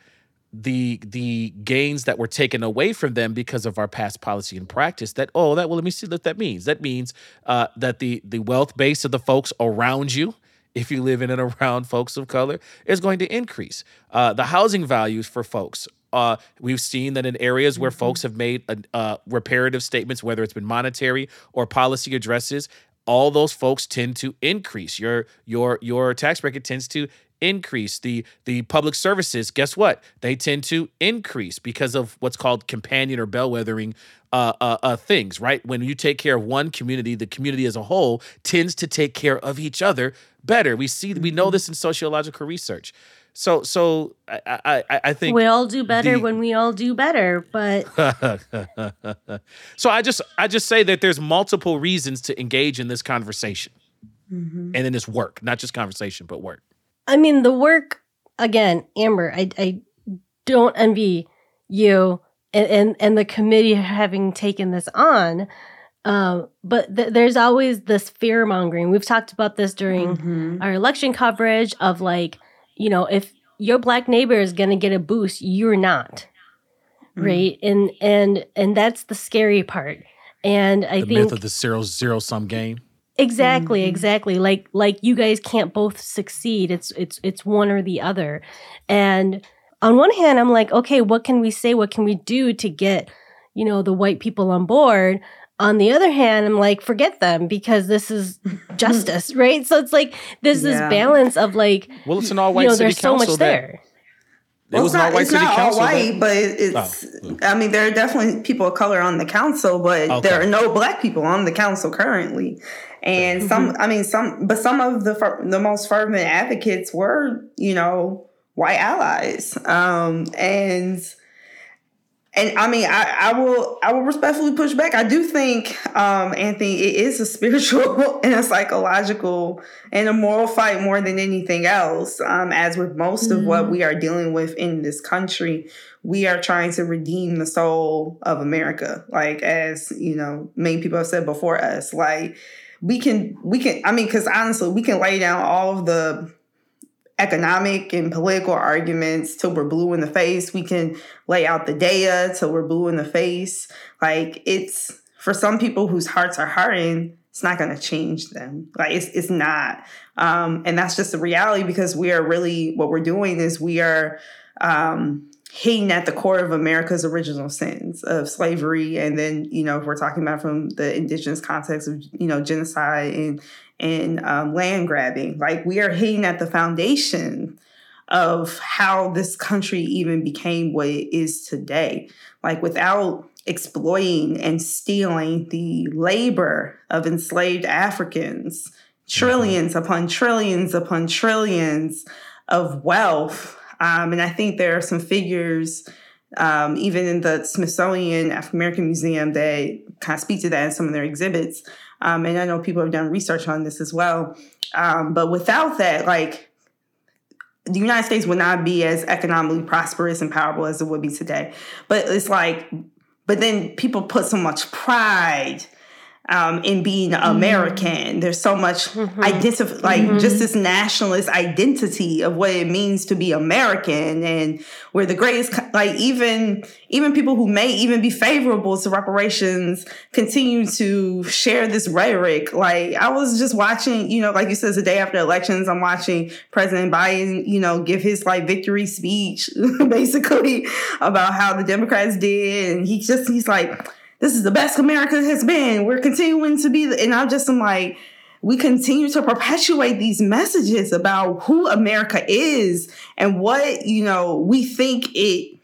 the the gains that were taken away from them because of our past policy and practice that oh that well let me see what that means that means uh, that the the wealth base of the folks around you if you live in and around folks of color is going to increase uh, the housing values for folks uh, we've seen that in areas where mm-hmm. folks have made uh, reparative statements, whether it's been monetary or policy addresses, all those folks tend to increase. Your your your tax bracket tends to increase. The the public services, guess what? They tend to increase because of what's called companion or bellwethering uh, uh, uh, things, right? When you take care of one community, the community as a whole tends to take care of each other better. We see we know mm-hmm. this in sociological research. So so I I, I think we all do better the, when we all do better, but so I just I just say that there's multiple reasons to engage in this conversation. Mm-hmm. And in this work, not just conversation, but work. I mean, the work again, Amber. I I don't envy you and and, and the committee having taken this on. Um, but th- there's always this fear mongering. We've talked about this during mm-hmm. our election coverage of like, you know, if your black neighbor is going to get a boost, you're not. Mm-hmm. Right? And and and that's the scary part. And I the think myth of the zero zero sum game. Exactly, mm-hmm. exactly. Like like you guys can't both succeed. It's it's it's one or the other. And on one hand, I'm like, okay, what can we say? What can we do to get, you know, the white people on board? On the other hand, I'm like, forget them because this is justice, right? So it's like there's yeah. this balance of like, well, it's an all white you know, city there's council so much that, there. It well, was not, it's not all white, but it's. Oh. I mean, there are definitely people of color on the council, but okay. there are no black people on the council currently. And mm-hmm. some, I mean, some, but some of the the most fervent advocates were, you know, white allies. Um, and and I mean, I, I will I will respectfully push back. I do think, um, Anthony, it is a spiritual and a psychological and a moral fight more than anything else. Um, as with most mm-hmm. of what mm-hmm. we are dealing with in this country, we are trying to redeem the soul of America. Like as you know, many people have said before us, like we can we can i mean because honestly we can lay down all of the economic and political arguments till we're blue in the face. We can lay out the data till we're blue in the face. Like it's for some people whose hearts are hardened it's not going to change them. Like it's, it's not. Um, and that's just the reality because we are really what we're doing is we are um, hitting at the core of America's original sins of slavery, and then you know if we're talking about from the indigenous context of you know genocide and and um, land grabbing, like we are hitting at the foundation of how this country even became what it is today. Like without exploiting and stealing the labor of enslaved Africans, trillions upon trillions upon trillions of wealth um, and I think there are some figures, um, even in the Smithsonian African American Museum, that kind of speak to that in some of their exhibits. Um, and I know people have done research on this as well. Um, but without that, like, the United States would not be as economically prosperous and powerful as it would be today. But it's like, but then people put so much pride um, in being mm-hmm. American. There's so much mm-hmm. like mm-hmm. just this nationalist identity of what it means to be American, and we're the greatest. Like even even people who may even be favorable to reparations continue to share this rhetoric. Like I was just watching, you know, like you said, the day after elections, I'm watching President Biden, you know, give his like victory speech, basically about how the Democrats did, and he just he's like this is the best America has been. We're continuing to be, and I'm just I'm like, we continue to perpetuate these messages about who America is and what you know we think it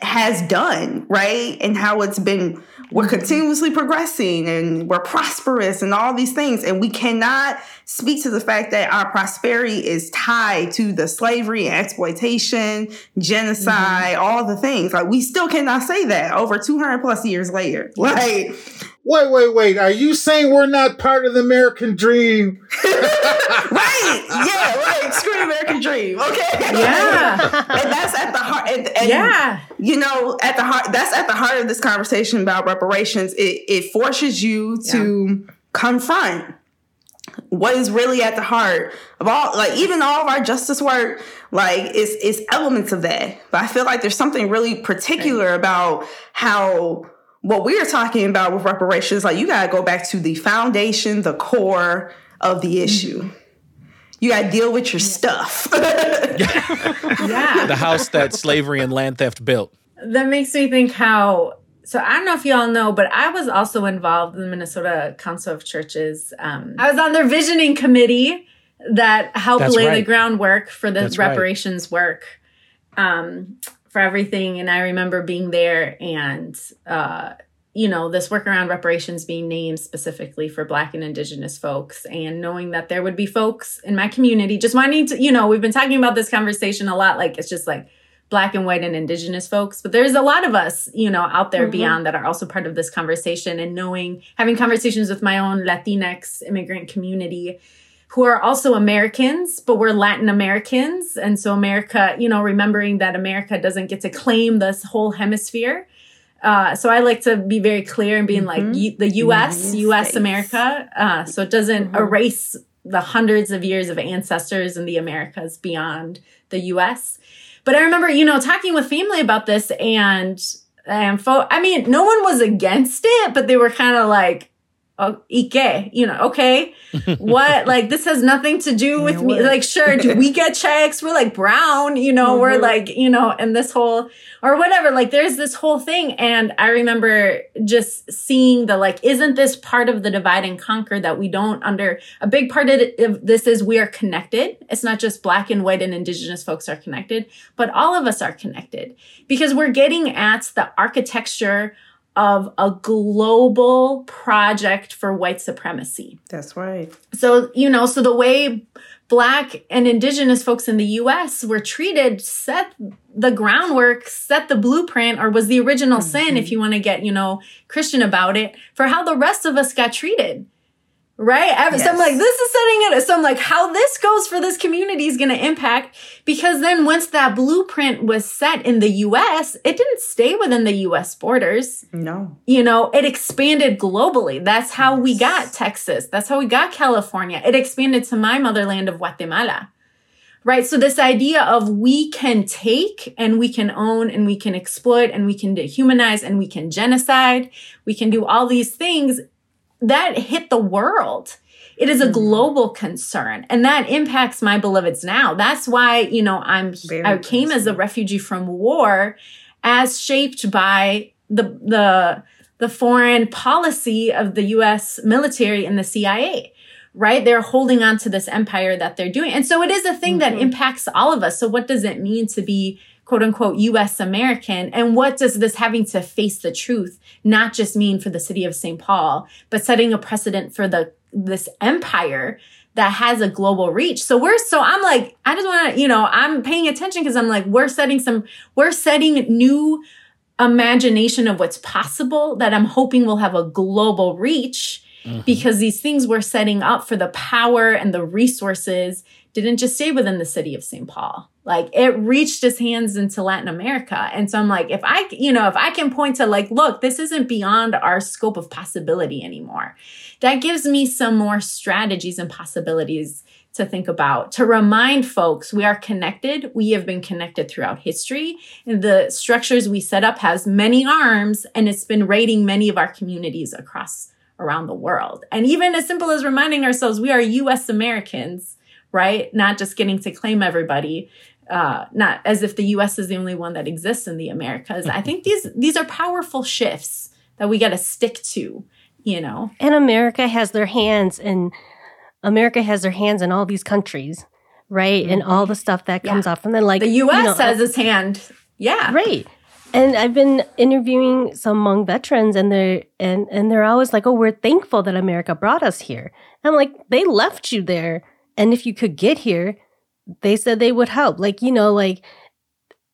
has done, right? And how it's been we're continuously progressing and we're prosperous and all these things. And we cannot speak to the fact that our prosperity is tied to the slavery and exploitation, genocide, mm-hmm. all the things. Like we still cannot say that over 200 plus years later. Like Wait, wait, wait. Are you saying we're not part of the American dream? right. Yeah, right. Screw the American dream. Okay. Yeah. and that's at the heart. And, and, yeah. You know, at the heart, that's at the heart of this conversation about reparations. It, it forces you to yeah. confront what is really at the heart of all like even all of our justice work like is is elements of that but i feel like there's something really particular right. about how what we are talking about with reparations like you got to go back to the foundation the core of the issue mm-hmm. you got to deal with your stuff yeah the house that slavery and land theft built that makes me think how so I don't know if you all know, but I was also involved in the Minnesota Council of Churches. Um, I was on their visioning committee that helped That's lay right. the groundwork for the That's reparations right. work um, for everything. And I remember being there and, uh, you know, this work around reparations being named specifically for Black and Indigenous folks, and knowing that there would be folks in my community just wanting to, you know, we've been talking about this conversation a lot. Like, it's just like, black and white and indigenous folks but there's a lot of us you know out there mm-hmm. beyond that are also part of this conversation and knowing having conversations with my own latinx immigrant community who are also americans but we're latin americans and so america you know remembering that america doesn't get to claim this whole hemisphere uh, so I like to be very clear and being mm-hmm. like the U.S. U.S. America, uh, so it doesn't mm-hmm. erase the hundreds of years of ancestors in the Americas beyond the U.S. But I remember, you know, talking with family about this and and fo- I mean, no one was against it, but they were kind of like, oh, Ike, you know, okay, what? like, this has nothing to do with me. Like, sure, do we get checks? We're like brown, you know, mm-hmm. we're like, you know, and this whole, or whatever. Like, there's this whole thing. And I remember just seeing the, like, isn't this part of the divide and conquer that we don't under, a big part of this is we are connected. It's not just black and white and indigenous folks are connected, but all of us are connected because we're getting at the architecture of a global project for white supremacy. That's right. So, you know, so the way black and indigenous folks in the US were treated set the groundwork, set the blueprint, or was the original mm-hmm. sin, if you want to get, you know, Christian about it, for how the rest of us got treated right? Yes. So I'm like, this is setting it. So I'm like, how this goes for this community is going to impact because then once that blueprint was set in the US, it didn't stay within the US borders. No. You know, it expanded globally. That's how yes. we got Texas. That's how we got California. It expanded to my motherland of Guatemala. Right. So this idea of we can take and we can own and we can exploit and we can dehumanize and we can genocide. We can do all these things that hit the world. It is a mm-hmm. global concern and that impacts my beloveds now. That's why, you know, I'm, Very I came as a refugee from war as shaped by the, the, the foreign policy of the US military and the CIA right? They're holding on to this empire that they're doing. And so it is a thing mm-hmm. that impacts all of us. So what does it mean to be quote unquote US American? And what does this having to face the truth not just mean for the city of St. Paul, but setting a precedent for the this empire that has a global reach. So we're so I'm like, I just want to, you know, I'm paying attention because I'm like, we're setting some, we're setting new imagination of what's possible that I'm hoping will have a global reach mm-hmm. because these things we're setting up for the power and the resources didn't just stay within the city of St. Paul. Like it reached its hands into Latin America. And so I'm like, if I, you know, if I can point to like, look, this isn't beyond our scope of possibility anymore, that gives me some more strategies and possibilities to think about to remind folks we are connected we have been connected throughout history and the structures we set up has many arms and it's been raiding many of our communities across around the world and even as simple as reminding ourselves we are us americans right not just getting to claim everybody uh, not as if the U.S. is the only one that exists in the Americas. I think these these are powerful shifts that we got to stick to. You know, and America has their hands and America has their hands in all these countries, right? Mm-hmm. And all the stuff that comes yeah. off from them, like the U.S. You know, has its hand. Yeah, right. And I've been interviewing some Hmong veterans, and they're and and they're always like, "Oh, we're thankful that America brought us here." I'm like, they left you there, and if you could get here, they said they would help. Like, you know, like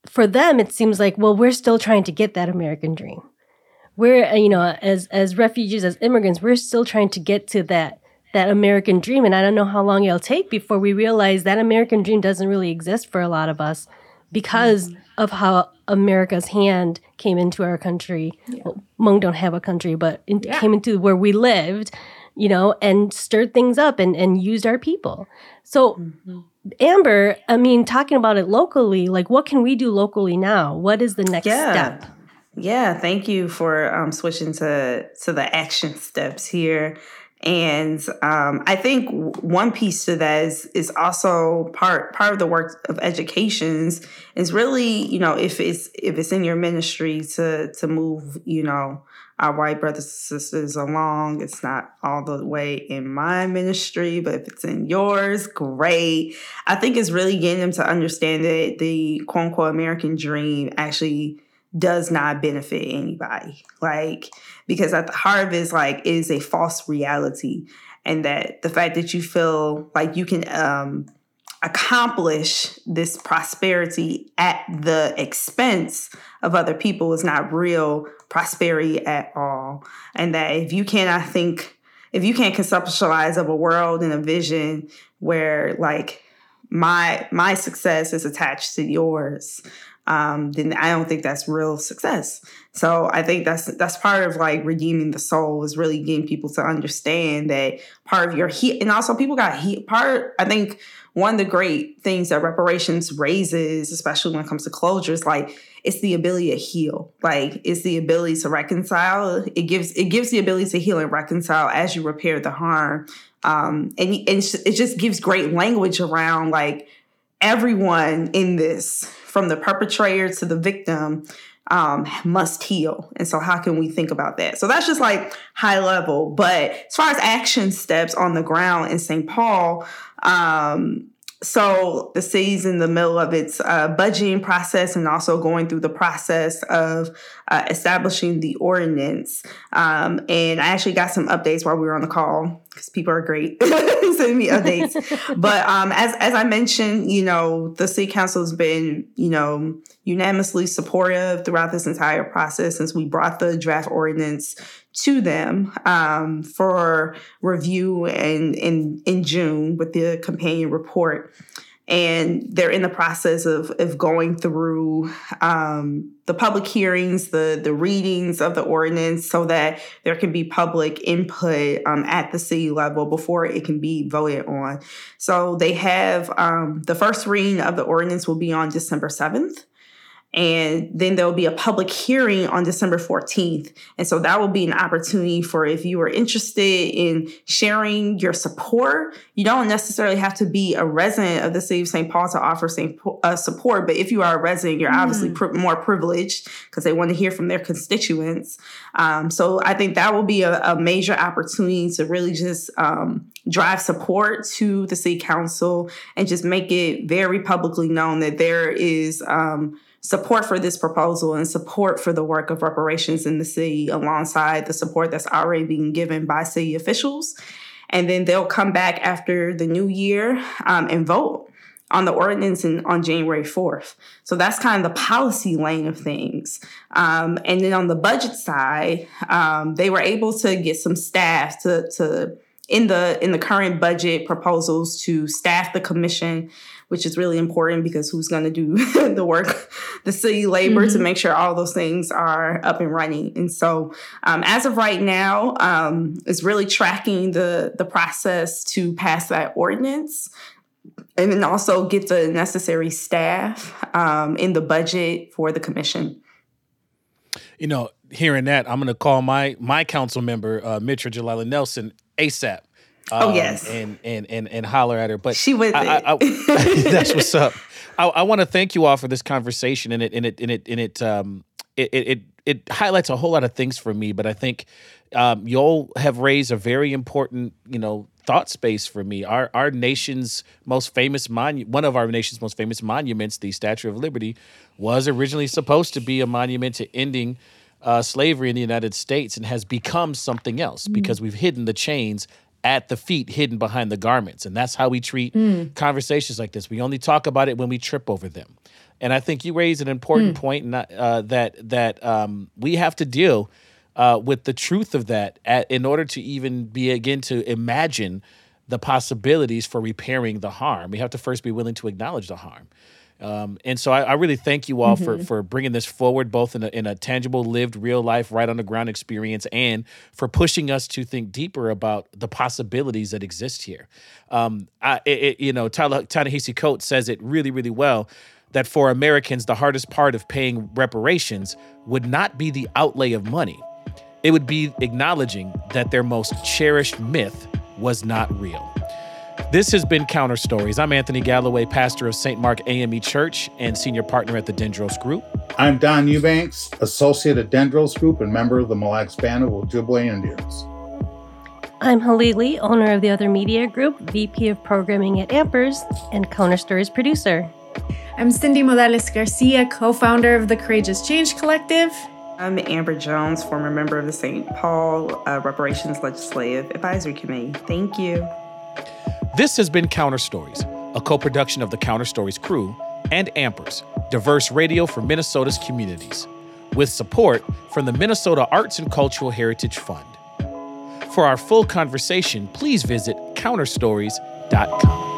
for them, it seems like, well, we're still trying to get that American dream. we're uh, you know as as refugees as immigrants we're still trying to get to that that american dream and i don't know how long it'll take before we realize that american dream doesn't really exist for a lot of us because mm-hmm. of how america's hand came into our country yeah. well, Hmong don't have a country but yeah. came into where we lived you know and stirred things up and and used our people so mm-hmm. amber i mean talking about it locally like what can we do locally now what is the next yeah. step yeah, thank you for um, switching to to the action steps here. And um, I think one piece to that is is also part part of the work of educations is really you know if it's if it's in your ministry to to move you know our white brothers and sisters along. It's not all the way in my ministry, but if it's in yours, great. I think it's really getting them to understand that the quote unquote American dream actually does not benefit anybody. Like, because at the heart of it is like, it is a false reality. And that the fact that you feel like you can um, accomplish this prosperity at the expense of other people is not real prosperity at all. And that if you cannot think, if you can't conceptualize of a world and a vision where like my my success is attached to yours um, then I don't think that's real success. So I think that's that's part of like redeeming the soul is really getting people to understand that part of your heat and also people got heat part. I think one of the great things that reparations raises, especially when it comes to closure, is like it's the ability to heal. Like it's the ability to reconcile. It gives it gives the ability to heal and reconcile as you repair the harm. Um, and, and it just gives great language around like everyone in this from the perpetrator to the victim um, must heal. And so, how can we think about that? So, that's just like high level. But as far as action steps on the ground in St. Paul, um, so the city's in the middle of its uh, budgeting process and also going through the process of uh, establishing the ordinance. Um, and I actually got some updates while we were on the call because people are great sending me updates. but um, as as I mentioned, you know, the city council has been, you know, unanimously supportive throughout this entire process since we brought the draft ordinance to them um, for review in, in in June with the companion report and they're in the process of, of going through um, the public hearings, the the readings of the ordinance, so that there can be public input um, at the city level before it can be voted on. So they have um, the first reading of the ordinance will be on December seventh. And then there'll be a public hearing on December 14th. And so that will be an opportunity for if you are interested in sharing your support, you don't necessarily have to be a resident of the city of St. Paul to offer St. Uh, support. But if you are a resident, you're mm. obviously pr- more privileged because they want to hear from their constituents. Um, so I think that will be a, a major opportunity to really just um, drive support to the city council and just make it very publicly known that there is. Um, support for this proposal and support for the work of reparations in the city alongside the support that's already being given by city officials. And then they'll come back after the new year um, and vote on the ordinance in, on January 4th. So that's kind of the policy lane of things. Um, and then on the budget side, um, they were able to get some staff to, to in the in the current budget proposals to staff the commission which is really important because who's going to do the work, the city labor mm-hmm. to make sure all those things are up and running. And so, um, as of right now, um, is really tracking the the process to pass that ordinance. And then also get the necessary staff um, in the budget for the commission. You know, hearing that, I'm going to call my my council member, uh, Mitra Jalali Nelson, ASAP oh um, yes, and and and and holler at her. But she with I, I, I, that's what's up. I, I want to thank you all for this conversation, and it and it and it and it um it it it highlights a whole lot of things for me. But I think um, y'all have raised a very important you know thought space for me. Our our nation's most famous monument, one of our nation's most famous monuments, the Statue of Liberty, was originally supposed to be a monument to ending. Uh, slavery in the United States and has become something else mm. because we've hidden the chains at the feet hidden behind the garments. And that's how we treat mm. conversations like this. We only talk about it when we trip over them. And I think you raise an important mm. point uh, that that um, we have to deal uh, with the truth of that at, in order to even begin to imagine the possibilities for repairing the harm. We have to first be willing to acknowledge the harm. Um, and so I, I, really thank you all mm-hmm. for for bringing this forward, both in a, in a tangible, lived, real life, right on the ground experience, and for pushing us to think deeper about the possibilities that exist here. Um, I, it, you know, Ta-Nehisi Coates says it really, really well that for Americans, the hardest part of paying reparations would not be the outlay of money. It would be acknowledging that their most cherished myth was not real. This has been Counter Stories. I'm Anthony Galloway, pastor of St. Mark AME Church and senior partner at the Dendros Group. I'm Don Eubanks, associate at Dendros Group and member of the Mille Lacs Band of Ojibwe Indians. I'm Halili, owner of the Other Media Group, VP of Programming at Ampers, and Counter Stories producer. I'm Cindy Morales Garcia, co founder of the Courageous Change Collective. I'm Amber Jones, former member of the St. Paul uh, Reparations Legislative Advisory Committee. Thank you. This has been Counter Stories, a co production of the Counter Stories crew and Ampers, diverse radio for Minnesota's communities, with support from the Minnesota Arts and Cultural Heritage Fund. For our full conversation, please visit counterstories.com.